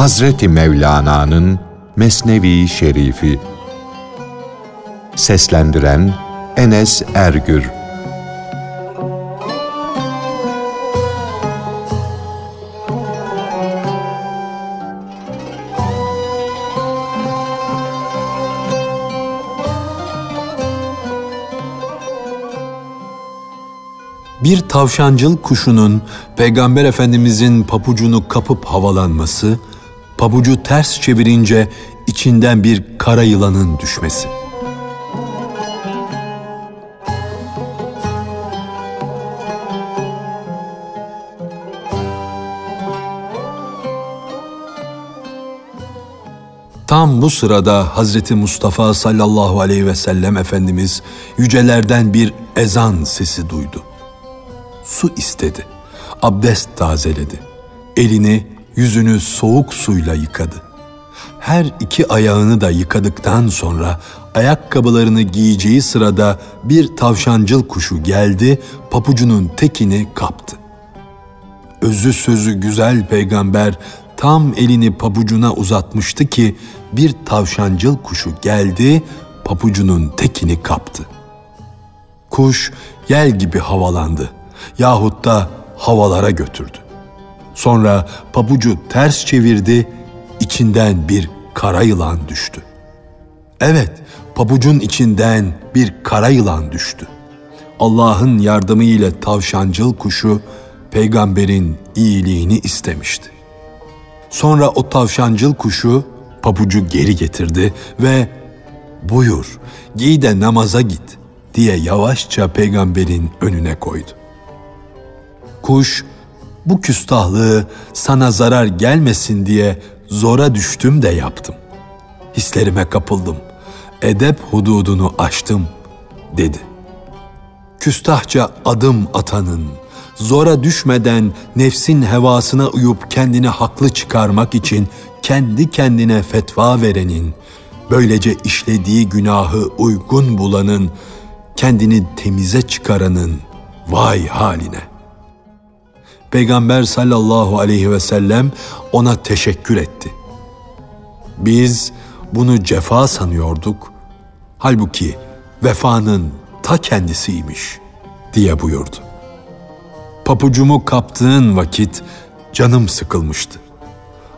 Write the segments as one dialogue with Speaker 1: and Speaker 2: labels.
Speaker 1: Hazreti Mevlana'nın Mesnevi Şerifi. Seslendiren Enes Ergür.
Speaker 2: Bir tavşancıl kuşunun Peygamber Efendimizin papucunu kapıp havalanması, pabucu ters çevirince içinden bir kara yılanın düşmesi. Tam bu sırada Hazreti Mustafa sallallahu aleyhi ve sellem Efendimiz yücelerden bir ezan sesi duydu su istedi. Abdest tazeledi. Elini, yüzünü soğuk suyla yıkadı. Her iki ayağını da yıkadıktan sonra ayakkabılarını giyeceği sırada bir tavşancıl kuşu geldi, papucunun tekini kaptı. Özü sözü güzel peygamber tam elini papucuna uzatmıştı ki bir tavşancıl kuşu geldi, papucunun tekini kaptı. Kuş yel gibi havalandı yahut da havalara götürdü. Sonra pabucu ters çevirdi, içinden bir kara yılan düştü. Evet, pabucun içinden bir kara yılan düştü. Allah'ın yardımı ile tavşancıl kuşu peygamberin iyiliğini istemişti. Sonra o tavşancıl kuşu pabucu geri getirdi ve buyur giy de namaza git diye yavaşça peygamberin önüne koydu. Kuş, bu küstahlığı sana zarar gelmesin diye zora düştüm de yaptım. Hislerime kapıldım. Edep hududunu aştım dedi. Küstahça adım atanın, zora düşmeden nefsin hevasına uyup kendini haklı çıkarmak için kendi kendine fetva verenin, böylece işlediği günahı uygun bulanın, kendini temize çıkaranın vay haline. Peygamber sallallahu aleyhi ve sellem ona teşekkür etti. Biz bunu cefa sanıyorduk. Halbuki vefanın ta kendisiymiş diye buyurdu. Papucumu kaptığın vakit canım sıkılmıştı.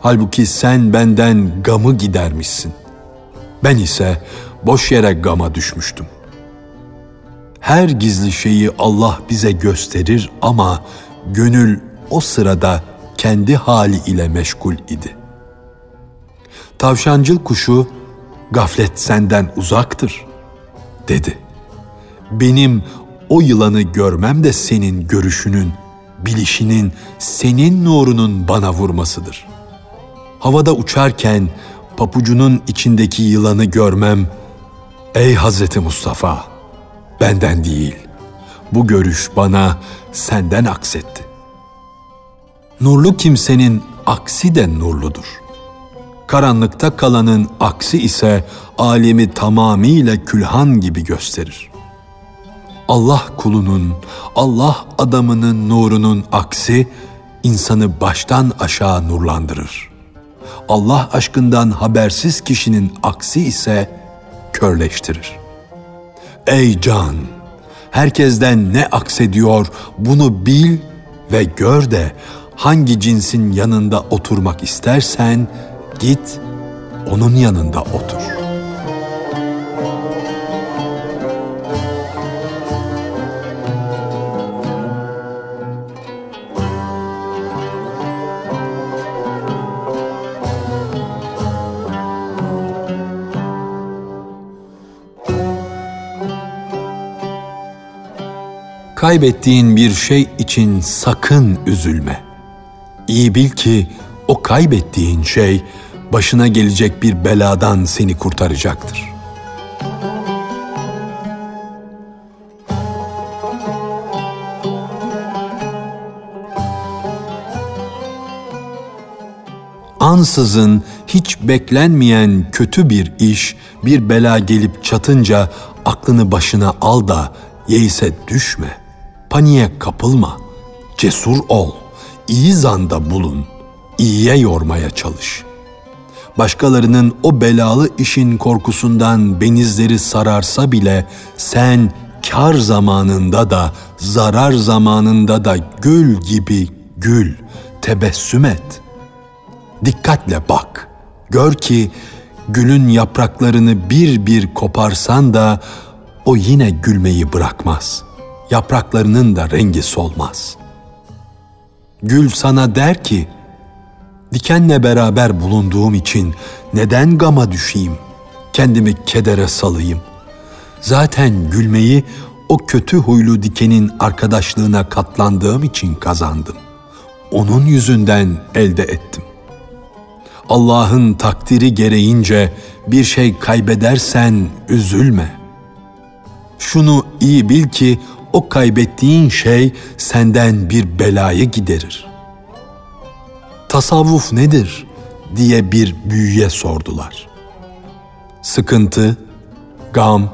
Speaker 2: Halbuki sen benden gamı gidermişsin. Ben ise boş yere gama düşmüştüm. Her gizli şeyi Allah bize gösterir ama gönül o sırada kendi hali ile meşgul idi. Tavşancıl kuşu gaflet senden uzaktır dedi. Benim o yılanı görmem de senin görüşünün, bilişinin, senin nurunun bana vurmasıdır. Havada uçarken papucunun içindeki yılanı görmem, ey Hazreti Mustafa, benden değil, bu görüş bana senden aksetti. Nurlu kimsenin aksi de nurludur. Karanlıkta kalanın aksi ise alemi tamamıyla külhan gibi gösterir. Allah kulunun, Allah adamının nurunun aksi insanı baştan aşağı nurlandırır. Allah aşkından habersiz kişinin aksi ise körleştirir. Ey can! Herkesten ne aksediyor bunu bil ve gör de hangi cinsin yanında oturmak istersen git onun yanında otur.'' Kaybettiğin bir şey için sakın üzülme. İyi bil ki o kaybettiğin şey başına gelecek bir beladan seni kurtaracaktır. Ansızın hiç beklenmeyen kötü bir iş, bir bela gelip çatınca aklını başına al da yeise düşme.'' Paniğe kapılma. Cesur ol. İyi zanda bulun. İyiye yormaya çalış. başkalarının o belalı işin korkusundan benizleri sararsa bile sen kar zamanında da zarar zamanında da gül gibi gül, tebessüm et. Dikkatle bak, gör ki gülün yapraklarını bir bir koparsan da o yine gülmeyi bırakmaz. Yapraklarının da rengi solmaz. Gül sana der ki, dikenle beraber bulunduğum için neden gama düşeyim, kendimi kedere salayım. Zaten gülmeyi o kötü huylu dikenin arkadaşlığına katlandığım için kazandım. Onun yüzünden elde ettim. Allah'ın takdiri gereğince bir şey kaybedersen üzülme. Şunu iyi bil ki o kaybettiğin şey senden bir belayı giderir. Tasavvuf nedir diye bir büyüye sordular. Sıkıntı, gam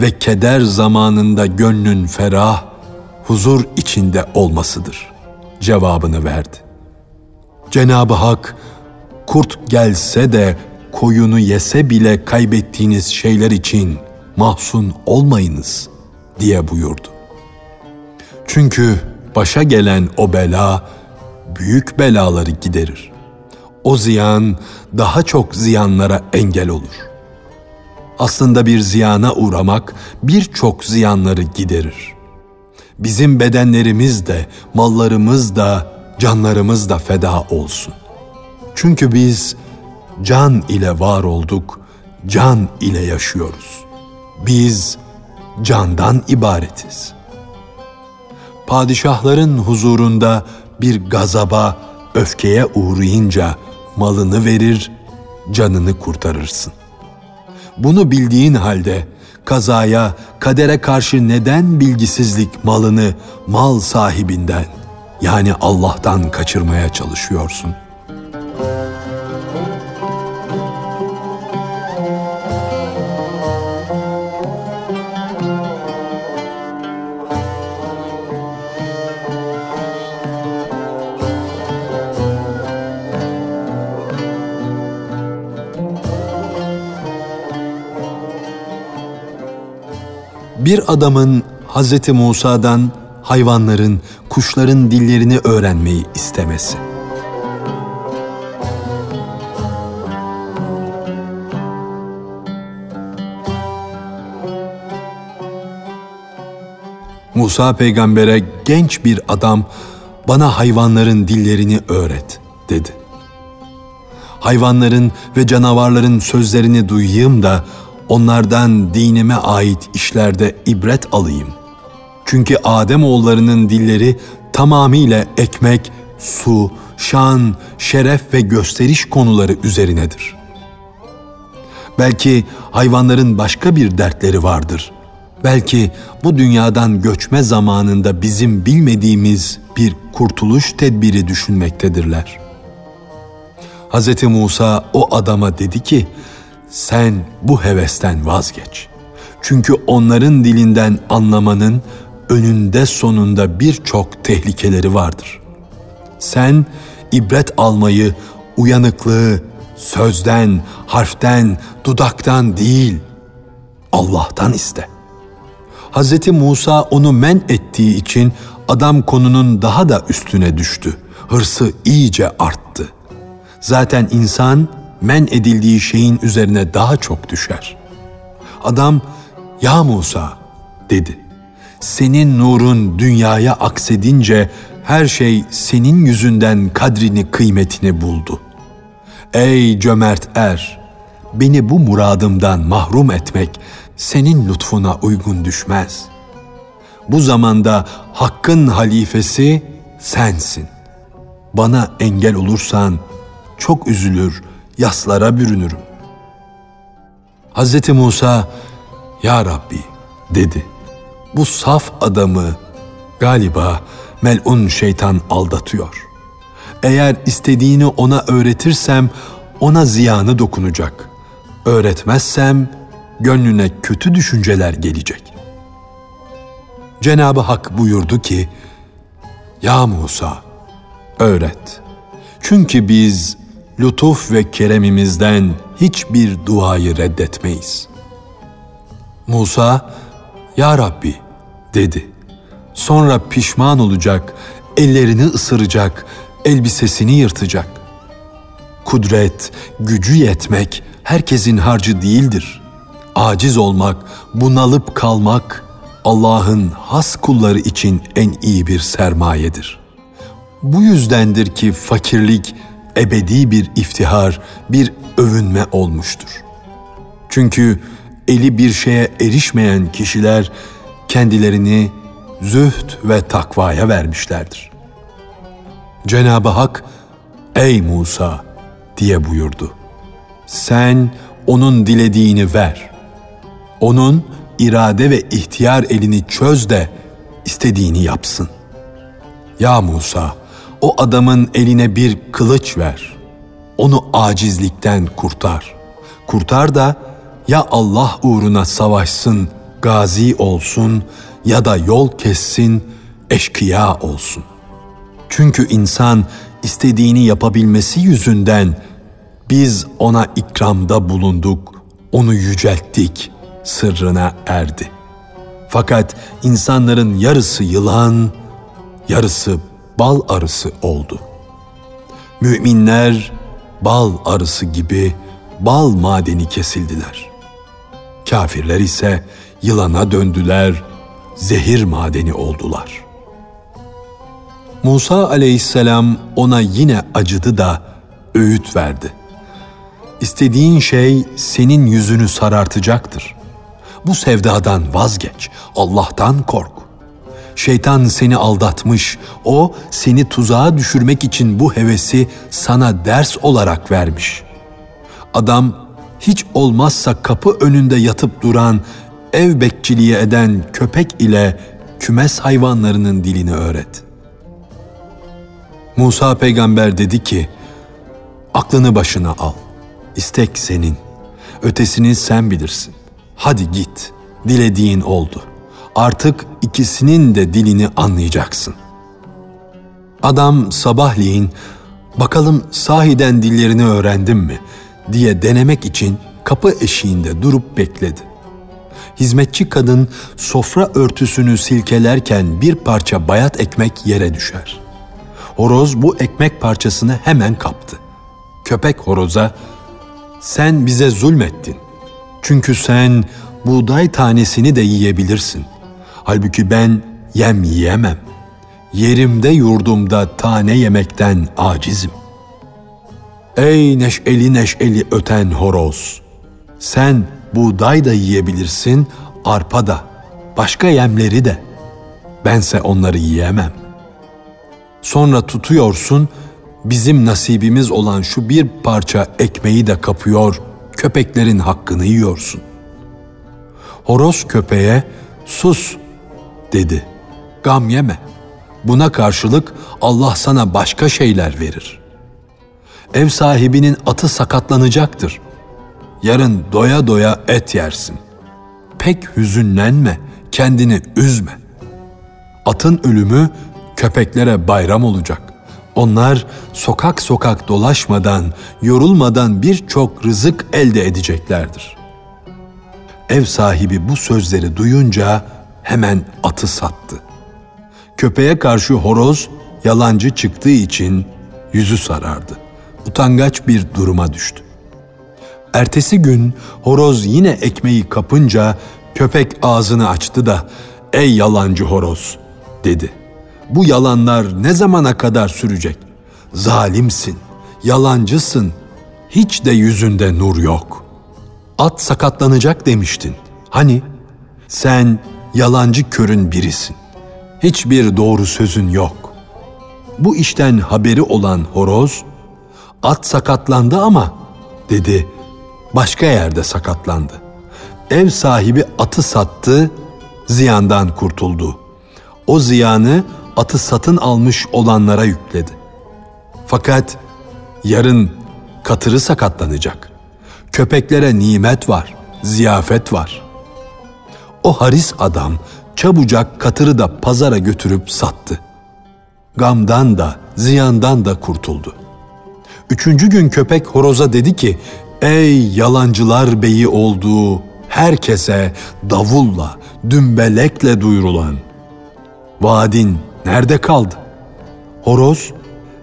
Speaker 2: ve keder zamanında gönlün ferah, huzur içinde olmasıdır cevabını verdi. Cenab-ı Hak kurt gelse de koyunu yese bile kaybettiğiniz şeyler için mahzun olmayınız diye buyurdu. Çünkü başa gelen o bela büyük belaları giderir. O ziyan daha çok ziyanlara engel olur. Aslında bir ziyana uğramak birçok ziyanları giderir. Bizim bedenlerimiz de, mallarımız da, canlarımız da feda olsun. Çünkü biz can ile var olduk, can ile yaşıyoruz. Biz candan ibaretiz. Padişahların huzurunda bir gazaba, öfkeye uğrayınca malını verir, canını kurtarırsın. Bunu bildiğin halde kazaya, kadere karşı neden bilgisizlik malını mal sahibinden yani Allah'tan kaçırmaya çalışıyorsun?'' Bir adamın Hz. Musa'dan hayvanların, kuşların dillerini öğrenmeyi istemesi. Musa peygambere genç bir adam bana hayvanların dillerini öğret dedi. Hayvanların ve canavarların sözlerini duyayım da onlardan dinime ait işlerde ibret alayım. Çünkü Adem oğullarının dilleri tamamıyla ekmek, su, şan, şeref ve gösteriş konuları üzerinedir. Belki hayvanların başka bir dertleri vardır. Belki bu dünyadan göçme zamanında bizim bilmediğimiz bir kurtuluş tedbiri düşünmektedirler. Hz. Musa o adama dedi ki, sen bu hevesten vazgeç. Çünkü onların dilinden anlamanın önünde sonunda birçok tehlikeleri vardır. Sen ibret almayı, uyanıklığı sözden, harften, dudaktan değil, Allah'tan iste. Hz. Musa onu men ettiği için adam konunun daha da üstüne düştü. Hırsı iyice arttı. Zaten insan men edildiği şeyin üzerine daha çok düşer. Adam, ya Musa dedi. Senin nurun dünyaya aksedince her şey senin yüzünden kadrini kıymetini buldu. Ey cömert er! Beni bu muradımdan mahrum etmek senin lütfuna uygun düşmez. Bu zamanda hakkın halifesi sensin. Bana engel olursan çok üzülür, yaslara bürünürüm. Hz. Musa, Ya Rabbi dedi. Bu saf adamı galiba melun şeytan aldatıyor. Eğer istediğini ona öğretirsem ona ziyanı dokunacak. Öğretmezsem gönlüne kötü düşünceler gelecek. Cenabı Hak buyurdu ki: Ya Musa, öğret. Çünkü biz lütuf ve keremimizden hiçbir duayı reddetmeyiz. Musa, Ya Rabbi dedi. Sonra pişman olacak, ellerini ısıracak, elbisesini yırtacak. Kudret, gücü yetmek herkesin harcı değildir. Aciz olmak, bunalıp kalmak Allah'ın has kulları için en iyi bir sermayedir. Bu yüzdendir ki fakirlik ebedi bir iftihar, bir övünme olmuştur. Çünkü eli bir şeye erişmeyen kişiler kendilerini zühd ve takvaya vermişlerdir. Cenab-ı Hak, ''Ey Musa!'' diye buyurdu. ''Sen onun dilediğini ver. Onun irade ve ihtiyar elini çöz de istediğini yapsın. Ya Musa, o adamın eline bir kılıç ver. Onu acizlikten kurtar. Kurtar da ya Allah uğruna savaşsın, gazi olsun ya da yol kessin, eşkıya olsun. Çünkü insan istediğini yapabilmesi yüzünden biz ona ikramda bulunduk, onu yücelttik, sırrına erdi. Fakat insanların yarısı yılan, yarısı bal arısı oldu. Müminler bal arısı gibi bal madeni kesildiler. Kafirler ise yılana döndüler, zehir madeni oldular. Musa aleyhisselam ona yine acıdı da öğüt verdi. İstediğin şey senin yüzünü sarartacaktır. Bu sevdadan vazgeç, Allah'tan kork. Şeytan seni aldatmış, o seni tuzağa düşürmek için bu hevesi sana ders olarak vermiş. Adam hiç olmazsa kapı önünde yatıp duran, ev bekçiliği eden köpek ile kümes hayvanlarının dilini öğret. Musa peygamber dedi ki, aklını başına al, istek senin, ötesini sen bilirsin. Hadi git, dilediğin oldu. Artık ikisinin de dilini anlayacaksın. Adam sabahleyin bakalım sahiden dillerini öğrendim mi diye denemek için kapı eşiğinde durup bekledi. Hizmetçi kadın sofra örtüsünü silkelerken bir parça bayat ekmek yere düşer. Horoz bu ekmek parçasını hemen kaptı. Köpek horoza, sen bize zulmettin. Çünkü sen buğday tanesini de yiyebilirsin. Halbuki ben yem yiyemem. Yerimde yurdumda tane yemekten acizim. Ey neşeli neşeli öten horoz! Sen buğday da yiyebilirsin, arpa da, başka yemleri de. Bense onları yiyemem. Sonra tutuyorsun, bizim nasibimiz olan şu bir parça ekmeği de kapıyor, köpeklerin hakkını yiyorsun. Horoz köpeğe sus dedi. Gam yeme. Buna karşılık Allah sana başka şeyler verir. Ev sahibinin atı sakatlanacaktır. Yarın doya doya et yersin. Pek hüzünlenme, kendini üzme. Atın ölümü köpeklere bayram olacak. Onlar sokak sokak dolaşmadan, yorulmadan birçok rızık elde edeceklerdir. Ev sahibi bu sözleri duyunca hemen atı sattı. Köpeğe karşı horoz yalancı çıktığı için yüzü sarardı. Utangaç bir duruma düştü. Ertesi gün horoz yine ekmeği kapınca köpek ağzını açtı da "Ey yalancı horoz!" dedi. Bu yalanlar ne zamana kadar sürecek? Zalimsin, yalancısın, hiç de yüzünde nur yok. At sakatlanacak demiştin. Hani sen yalancı körün birisin. Hiçbir doğru sözün yok. Bu işten haberi olan horoz, at sakatlandı ama dedi, başka yerde sakatlandı. Ev sahibi atı sattı, ziyandan kurtuldu. O ziyanı atı satın almış olanlara yükledi. Fakat yarın katırı sakatlanacak. Köpeklere nimet var, ziyafet var. O haris adam çabucak katırı da pazara götürüp sattı. Gamdan da, ziyandan da kurtuldu. Üçüncü gün köpek horoza dedi ki, Ey yalancılar beyi olduğu herkese davulla, dümbelekle duyurulan. Vaadin nerede kaldı? Horoz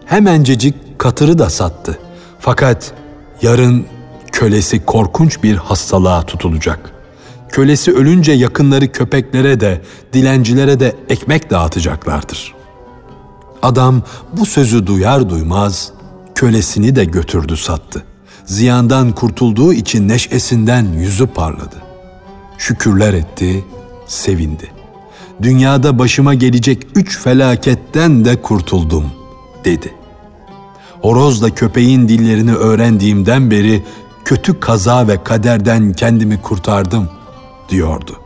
Speaker 2: hemencecik katırı da sattı. Fakat yarın kölesi korkunç bir hastalığa tutulacak. Kölesi ölünce yakınları köpeklere de, dilencilere de ekmek dağıtacaklardır. Adam bu sözü duyar duymaz kölesini de götürdü sattı. Ziyandan kurtulduğu için neşesinden yüzü parladı. Şükürler etti, sevindi. Dünyada başıma gelecek üç felaketten de kurtuldum, dedi. Horozla köpeğin dillerini öğrendiğimden beri kötü kaza ve kaderden kendimi kurtardım, diyordu.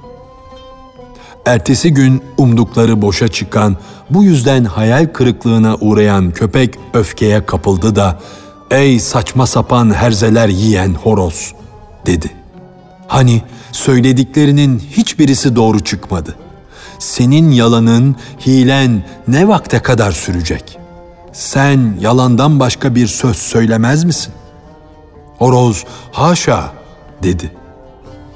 Speaker 2: Ertesi gün umdukları boşa çıkan, bu yüzden hayal kırıklığına uğrayan köpek öfkeye kapıldı da "Ey saçma sapan herzeler yiyen horoz." dedi. Hani söylediklerinin hiçbirisi doğru çıkmadı. Senin yalanın, hilen ne vakte kadar sürecek? Sen yalandan başka bir söz söylemez misin? Horoz, haşa, dedi.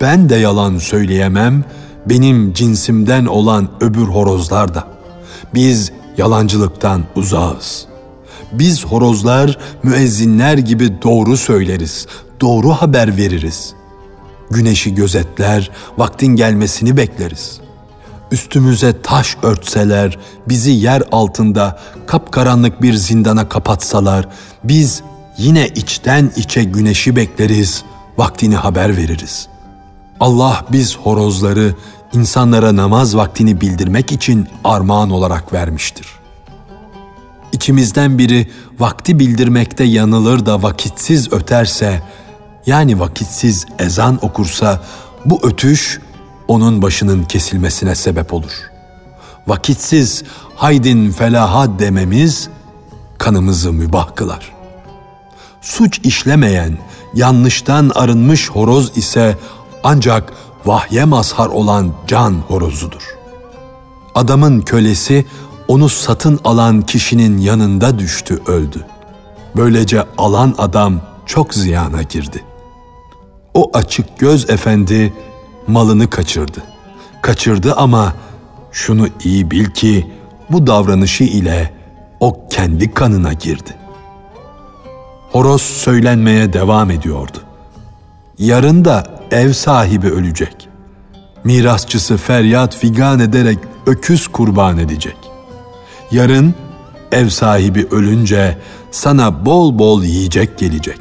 Speaker 2: Ben de yalan söyleyemem, benim cinsimden olan öbür horozlar da. Biz yalancılıktan uzağız. Biz horozlar müezzinler gibi doğru söyleriz, doğru haber veririz. Güneşi gözetler, vaktin gelmesini bekleriz. Üstümüze taş örtseler, bizi yer altında kapkaranlık bir zindana kapatsalar, biz yine içten içe güneşi bekleriz, vaktini haber veririz. Allah biz horozları insanlara namaz vaktini bildirmek için armağan olarak vermiştir. İçimizden biri vakti bildirmekte yanılır da vakitsiz öterse, yani vakitsiz ezan okursa bu ötüş onun başının kesilmesine sebep olur. Vakitsiz haydin felaha dememiz kanımızı mübah kılar. Suç işlemeyen, yanlıştan arınmış horoz ise ancak vahye mazhar olan can horozudur. Adamın kölesi onu satın alan kişinin yanında düştü öldü. Böylece alan adam çok ziyana girdi. O açık göz efendi malını kaçırdı. Kaçırdı ama şunu iyi bil ki bu davranışı ile o kendi kanına girdi. Horoz söylenmeye devam ediyordu. Yarın da ev sahibi ölecek. Mirasçısı feryat figan ederek öküz kurban edecek. Yarın ev sahibi ölünce sana bol bol yiyecek gelecek.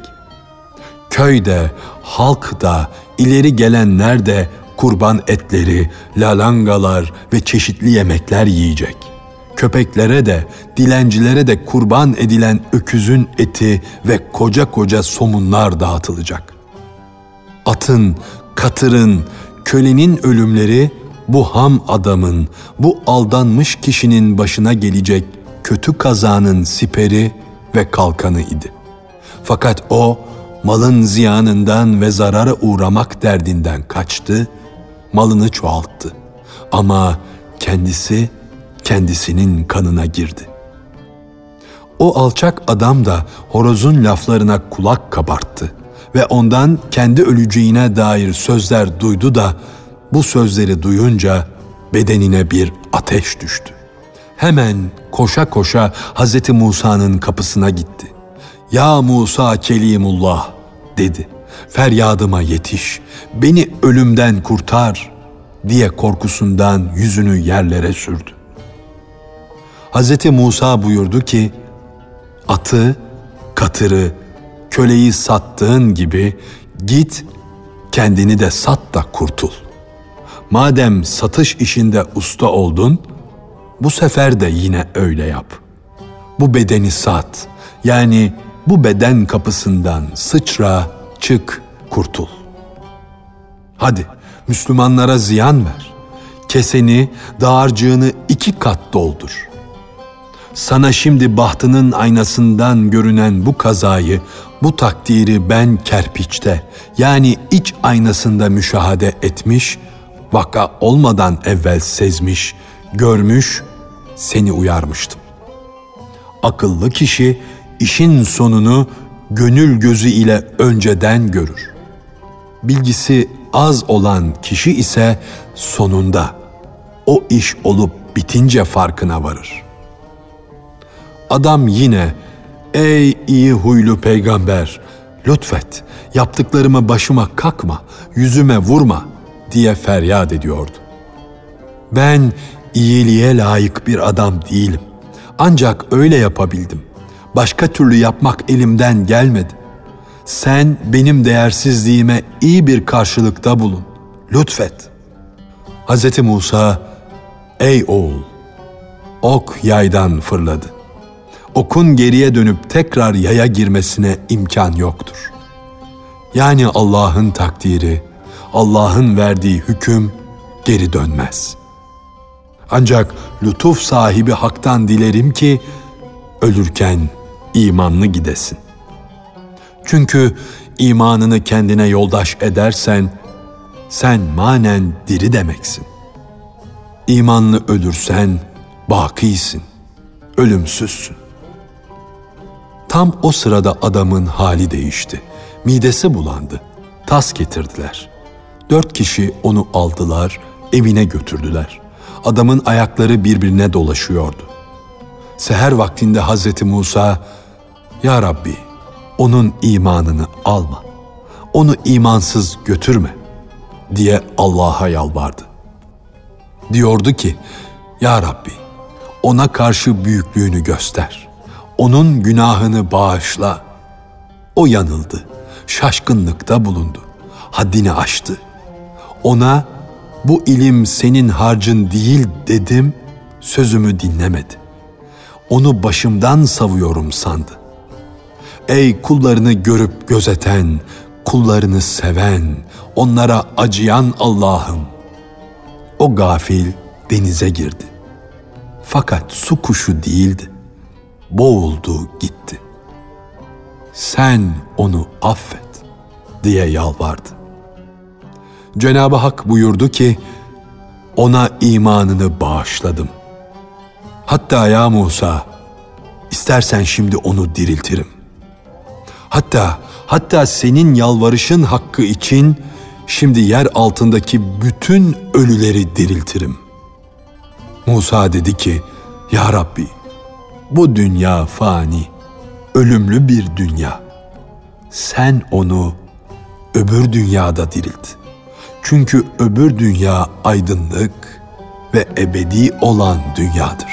Speaker 2: Köyde, halk da, ileri gelenler de kurban etleri, lalangalar ve çeşitli yemekler yiyecek. Köpeklere de, dilencilere de kurban edilen öküzün eti ve koca koca somunlar dağıtılacak. Atın, katırın, kölenin ölümleri bu ham adamın, bu aldanmış kişinin başına gelecek kötü kazanın siperi ve kalkanı idi. Fakat o malın ziyanından ve zarara uğramak derdinden kaçtı, malını çoğalttı. Ama kendisi kendisinin kanına girdi. O alçak adam da horozun laflarına kulak kabarttı ve ondan kendi öleceğine dair sözler duydu da bu sözleri duyunca bedenine bir ateş düştü. Hemen koşa koşa Hz. Musa'nın kapısına gitti. Ya Musa Kelimullah dedi. Feryadıma yetiş, beni ölümden kurtar diye korkusundan yüzünü yerlere sürdü. Hz. Musa buyurdu ki, atı, katırı, köleyi sattığın gibi git kendini de sat da kurtul. Madem satış işinde usta oldun, bu sefer de yine öyle yap. Bu bedeni sat. Yani bu beden kapısından sıçra, çık, kurtul. Hadi Müslümanlara ziyan ver. Keseni, dağarcığını iki kat doldur. Sana şimdi bahtının aynasından görünen bu kazayı, bu takdiri ben kerpiçte yani iç aynasında müşahede etmiş, vaka olmadan evvel sezmiş, görmüş, seni uyarmıştım. Akıllı kişi işin sonunu gönül gözü ile önceden görür. Bilgisi az olan kişi ise sonunda o iş olup bitince farkına varır. Adam yine ''Ey iyi huylu peygamber, lütfet, yaptıklarımı başıma kakma, yüzüme vurma.'' diye feryat ediyordu. Ben iyiliğe layık bir adam değilim. Ancak öyle yapabildim. Başka türlü yapmak elimden gelmedi. Sen benim değersizliğime iyi bir karşılıkta bulun. Lütfet. Hz. Musa, ey oğul, ok yaydan fırladı. Okun geriye dönüp tekrar yaya girmesine imkan yoktur. Yani Allah'ın takdiri, Allah'ın verdiği hüküm geri dönmez. Ancak lütuf sahibi haktan dilerim ki ölürken imanlı gidesin. Çünkü imanını kendine yoldaş edersen sen manen diri demeksin. İmanlı ölürsen bakisin, ölümsüzsün. Tam o sırada adamın hali değişti. Midesi bulandı. Tas getirdiler. Dört kişi onu aldılar, evine götürdüler. Adamın ayakları birbirine dolaşıyordu. Seher vaktinde Hazreti Musa, Ya Rabbi, onun imanını alma, onu imansız götürme diye Allah'a yalvardı. Diyordu ki, Ya Rabbi, ona karşı büyüklüğünü göster. Onun günahını bağışla. O yanıldı, şaşkınlıkta bulundu, haddini aştı. Ona bu ilim senin harcın değil dedim, sözümü dinlemedi. Onu başımdan savuyorum sandı. Ey kullarını görüp gözeten, kullarını seven, onlara acıyan Allah'ım. O gafil denize girdi. Fakat su kuşu değildi. Boğuldu gitti. Sen onu affet diye yalvardı. Cenab-ı Hak buyurdu ki, ona imanını bağışladım. Hatta ya Musa, istersen şimdi onu diriltirim. Hatta, hatta senin yalvarışın hakkı için şimdi yer altındaki bütün ölüleri diriltirim. Musa dedi ki, Ya Rabbi, bu dünya fani, ölümlü bir dünya. Sen onu öbür dünyada dirilt.'' Çünkü öbür dünya aydınlık ve ebedi olan dünyadır.